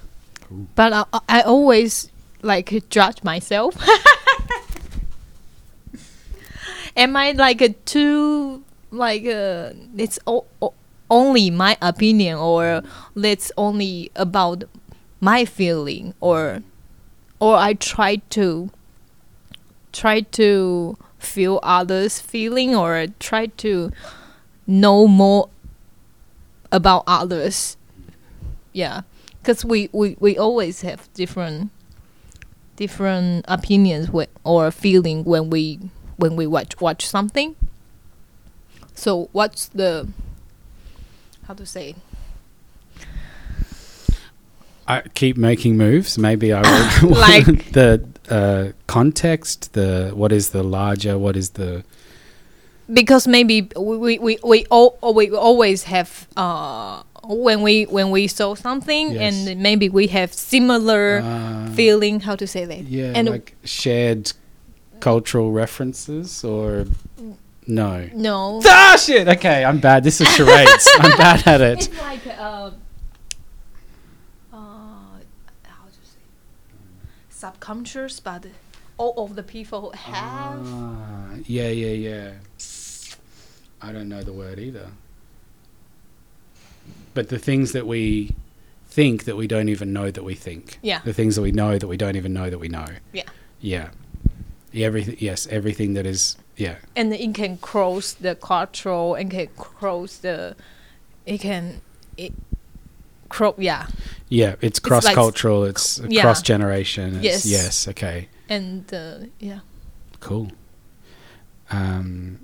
Cool. But I, I always like judge myself. (laughs) Am I like a too like uh, it's o- o- only my opinion or it's only about my feeling or or I try to try to feel others feeling or try to know more about others. Yeah because we, we, we always have different different opinions whe- or feeling when we when we watch watch something so what's the how to say I keep making moves. Maybe I would (laughs) (laughs) Like- the uh, context. The what is the larger? What is the because maybe we we we, we, all, we always have uh when we when we saw something Yes. and maybe we have similar uh, feeling how to say that Yeah, and like shared cultural references or no. no Ah, shit. Okay, I'm bad. This is charades. (laughs) I'm bad at it. It's like uh, uh, how to say subconscious, but all of the people have. Ah, yeah, yeah, yeah. I don't know the word either. But the things that we think that we don't even know that we think. Yeah. The things that we know that we don't even know that we know. Yeah. Yeah. Everything. Yes, everything that is. Yeah. and it can cross the cultural and can cross the it can it cro- yeah Yeah, it's cross cultural. It's yeah. cross generation. Yes. Yes. Okay. and uh, yeah Cool. Um,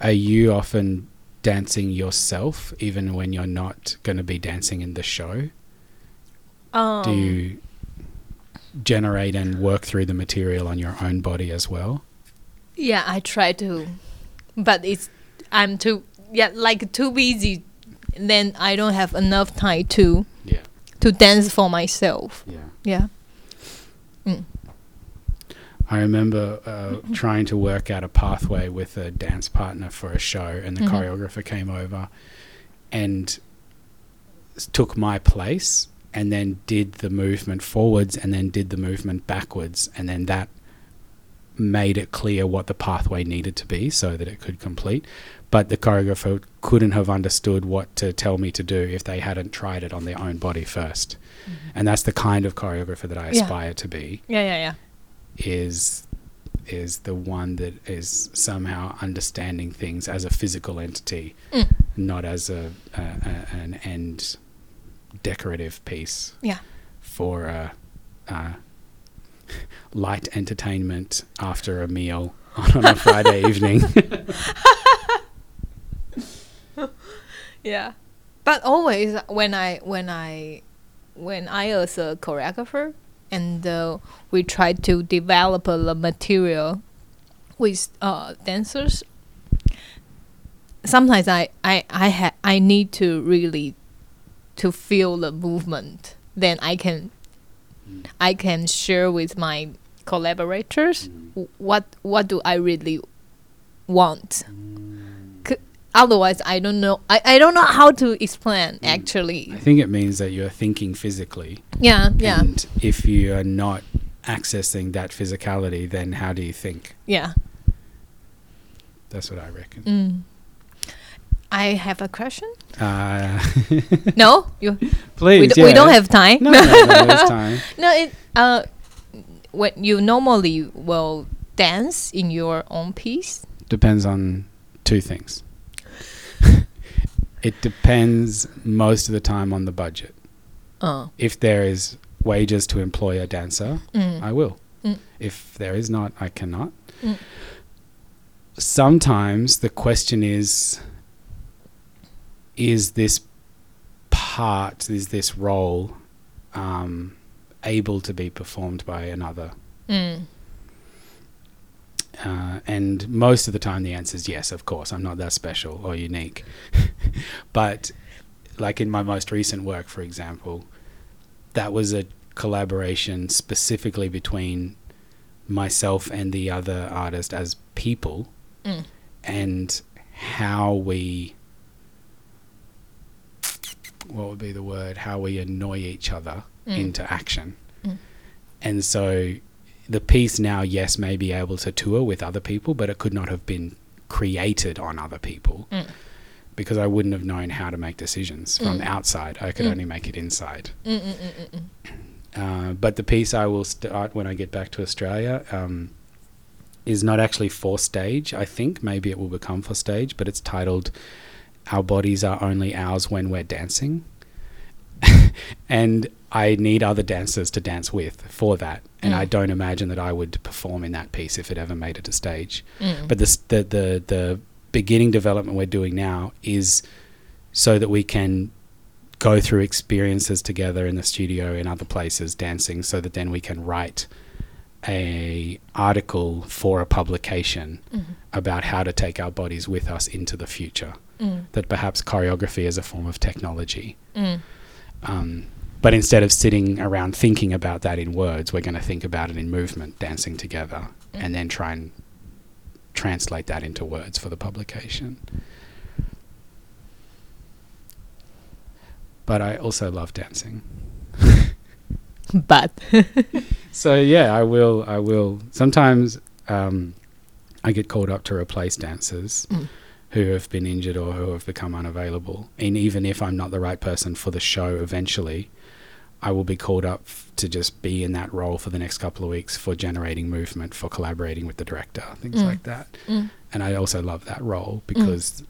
are you often dancing yourself, even when you're not going to be dancing in the show? um, Do you generate and work through the material on your own body as well? yeah i try to but it's i'm too yeah like too busy then i don't have enough time to Yeah. to dance for myself Yeah. yeah I remember uh, (laughs) trying to work out a pathway with a dance partner for a show, and the Mhm. choreographer came over and took my place, and then did the movement forwards, and then did the movement backwards, and then that made it clear what the pathway needed to be so that it could complete. But the choreographer couldn't have understood what to tell me to do if they hadn't tried it on their own body 1st And that's the kind of choreographer that I Yeah. aspire to be yeah yeah yeah is is the one that is somehow understanding things as a physical entity, Mm. not as a, a, a an end decorative piece yeah for uh, uh, light entertainment after a meal on a Friday (laughs) evening. (laughs) Yeah, but always when I when I when I was a choreographer and uh, we tried to develop the material with uh, dancers. Sometimes I I I ha- I need to really to feel the movement. Then I can mm. I can share with my collaborators mm. w- what what do I really want. Mm. C- otherwise, I don't know. I, I don't know how to explain actually. I think it means that you're thinking physically. Yeah, yeah, And if you are not accessing that physicality, then how do you think? yeah. That's what I reckon. I have a question. Uh, (laughs) No, you. please, we, d- we don't have time. No, no, no, (laughs) time. No, it uh, when you normally will dance in your own piece. Depends on two things. (laughs) it depends most of the time on the budget. Uh, If there is wages to employ a dancer, mm, I will. Mm. If there is not, I cannot. Mm. Sometimes the question is is this part, is this role um, able to be performed by another? mm, Uh, and most of the time, the answer is yes, of course. I'm not that special or unique. (laughs) but, like in my most recent work, for example, that was a collaboration specifically between myself and the other artist as people mm, and how we. What would be the word? How we annoy each other Mm. into action. Mm. And so the piece now, yes, may be able to tour with other people, but it could not have been created on other people Mm. because I wouldn't have known how to make decisions from Mm. outside. I could Mm. only make it inside. mm. Uh, but the piece I will start when I get back to Australia um, is not actually for stage, I think. Maybe it will become for stage, but it's titled Our Bodies Are Only Ours When We're Dancing. (laughs) and I need other dancers to dance with for that. And Mm. I don't imagine that I would perform in that piece if it ever made it to stage. Mm. But this, the, the, the beginning development we're doing now is so that we can go through experiences together in the studio in other places dancing so that then we can write a article for a publication Mhm. about how to take our bodies with us into the future Mm. that perhaps choreography is a form of technology Mm. um, but instead of sitting around thinking about that in words we're going to think about it in movement dancing together and then try and translate that into words for the publication but i also love dancing (laughs) But (laughs) So yeah, I will. I will. Sometimes um, I get called up to replace dancers Mm. Who have been injured or who have become unavailable. And even if I'm not the right person for the show, eventually, I will be called up to just be in that role for the next couple of weeks for generating movement, for collaborating with the director, things Mm. like that. Mm. And I also love that role because.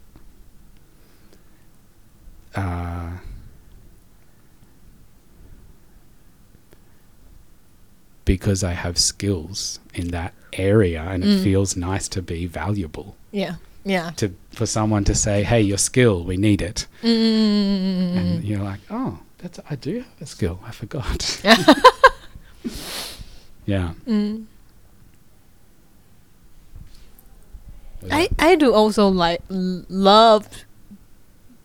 Uh, because I have skills in that area and it Mm. feels nice to be valuable yeah, yeah. to for someone to say hey your skill we need it Mm. and you're like oh that's I do have a skill I forgot (laughs) yeah Mm. I I do also like love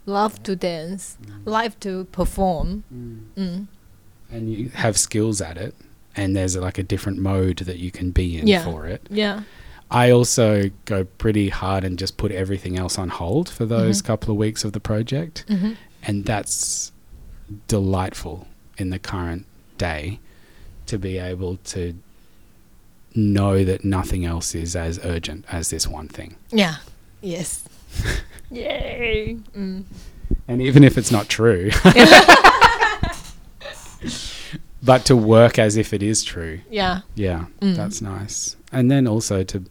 love to dance, love to perform. Mm. and you have skills at it and there's like a different mode that you can be in Yeah. for it Yeah. I also go pretty hard and just put everything else on hold for those Mhm. couple of weeks of the project Mm-hmm. and that's delightful in the current day to be able to know that nothing else is as urgent as this one thing Yeah. Yes. (laughs) Yay. Mm. and even if it's not true (laughs) but to work as if it is true Yeah. yeah Mm. that's nice and then also to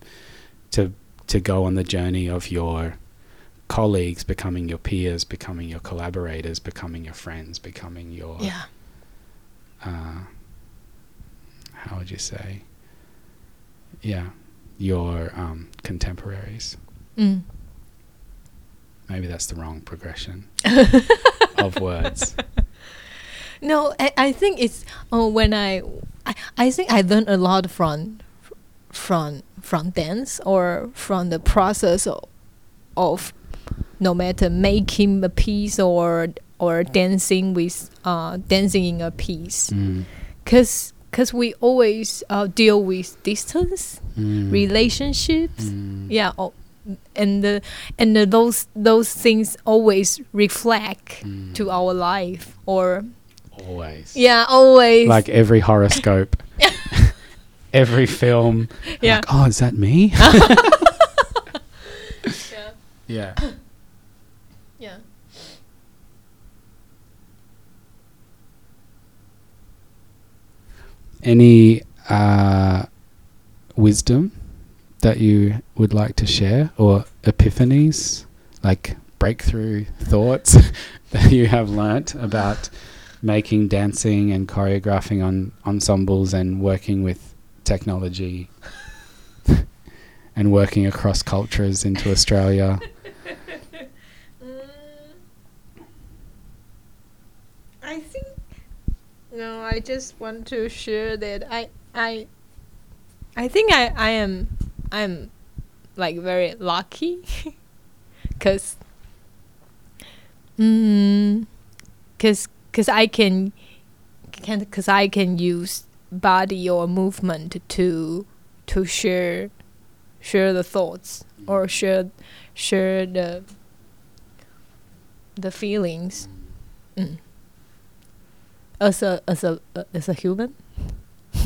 to to go on the journey of your colleagues becoming your peers becoming your collaborators becoming your friends becoming your Yeah. uh, how would you say? Yeah, your um, contemporaries. Mm. Maybe that's the wrong progression (laughs) of words. No, I, I think it's oh when I, I I think I learned a lot from from from dance or from the process of, of no matter making a piece or or dancing with uh dancing in a piece Mm. cause cause we always uh, deal with distance, Mm. relationships, Mm. yeah, oh, and the and the, those those things always reflect Mm. to our life or Always. yeah, always Like every horoscope, (laughs) every film. yeah. Like, oh, is that me? (laughs) yeah, yeah. yeah. Any uh, wisdom that you would like to share or epiphanies, like breakthrough thoughts (laughs) that you have learnt about making dancing and choreographing on ensembles and working with technology (laughs) and working across cultures into Australia? (laughs) I think no. I just want to share that I I I think I I am I'm like very lucky (laughs) because mm, cause, cause I can can cause I can use body or movement to to share share the thoughts or share share the the feelings mm. as a as a uh, as a human (laughs)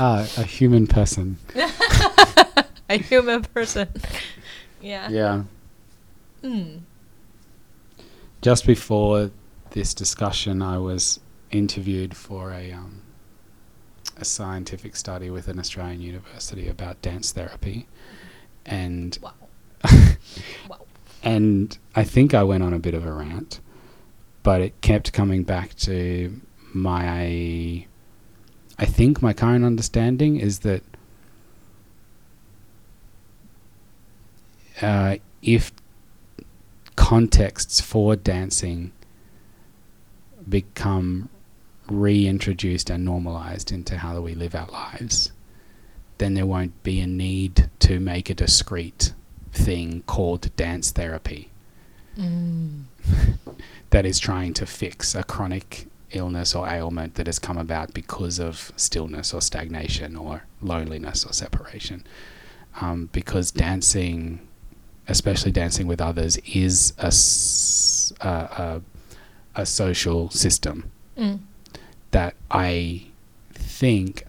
Ah, a human person. (laughs) a human person yeah Yeah. mm. Just before this discussion, I was interviewed for a um, a scientific study with an Australian university about dance therapy, and wow (laughs) wow and I think I went on a bit of a rant, but it kept coming back to my. I think my current understanding is that uh, if contexts for dancing become reintroduced and normalized into how we live our lives, then there won't be a need to make a discrete thing called dance therapy mm. (laughs) that is trying to fix a chronic illness or ailment that has come about because of stillness or stagnation or loneliness or separation. Um, because dancing, especially dancing with others, is a a social system Mm. That I think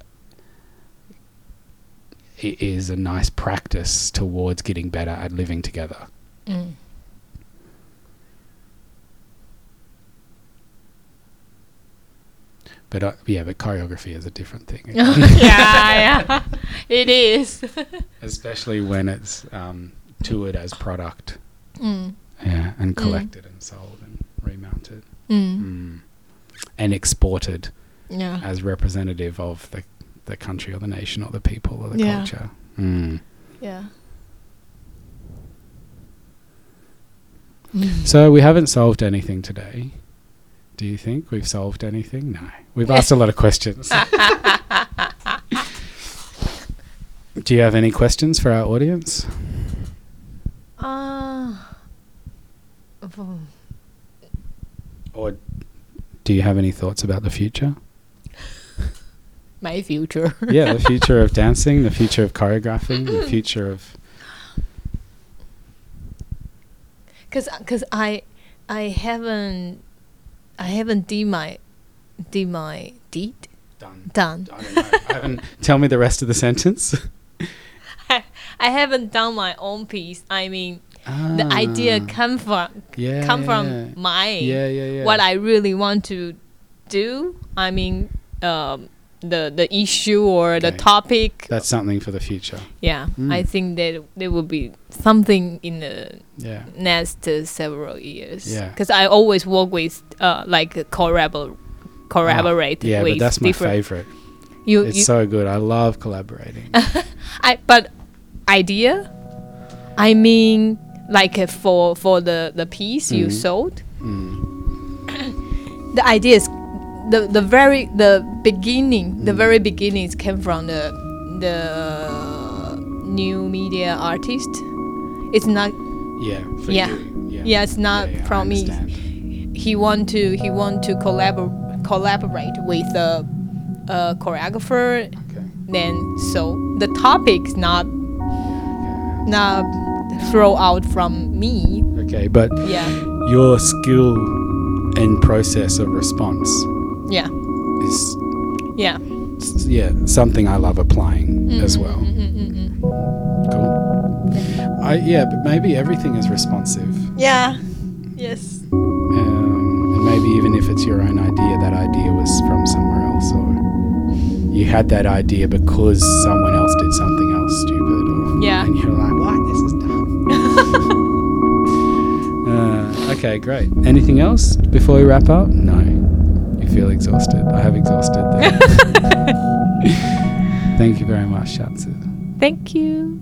i- is a nice practice towards getting better at living together. Mm. But uh, yeah, but choreography is a different thing, (laughs) yeah yeah (laughs) it is (laughs) especially when it's um, toured as product, mm. yeah, and collected and sold and remounted Mm. mm. And exported yeah as representative of the the country or the nation or the people or the Yeah. culture. Mm. yeah So we haven't solved anything today. Do you think we've solved anything? No. We've asked a lot of questions. (laughs) Do you have any questions for our audience? uh, Or do you have any thoughts about the future? (laughs) my future (laughs) yeah, the future of dancing, the future of choreographing, the (clears throat) future of Cause, cause I, I haven't, I haven't did my, did my deed done. done. I don't know. I haven't. Tell me the rest of the sentence. (laughs) I haven't done my own piece. I mean, the idea Ah, come from yeah, come yeah, from my yeah, yeah, yeah. what I really want to do. I mean, um, the the issue or the topic. That's something for the future. yeah, Mm. I think that there will be something in the Yeah. next uh, several years. Yeah. Because I always work with uh, like collabor- collaborate Ah, Yeah, with but that's my favorite. You, It's you so good. I love collaborating. (laughs) I but idea. I mean, like uh, for for the the piece you Mhm. sold, mm. the idea is the the very the beginning the Mm. very beginnings came from the the new media artist. It's not Yeah. For Yeah. You. Yeah. yeah, it's not Yeah, yeah, from me. He want to he want to collabor collaborate with a, a choreographer. Okay. Then so the topic's not not throw out from me. Okay, but Yeah, your skill and process of response yeah, is yeah. yeah something I love applying mm-hmm, as well. Mm-mm-mm. Cool. I yeah, but maybe everything is responsive. Yeah. Yes. Um, and maybe even if it's your own idea, that idea was from somewhere else, or you had that idea because someone else did something else stupid, or Yeah. and you're like, what? This. (laughs) uh, okay, great. Anything else before we wrap up? No. You feel exhausted. I have exhausted. (laughs) Thank you very much, Shatsu. Thank you.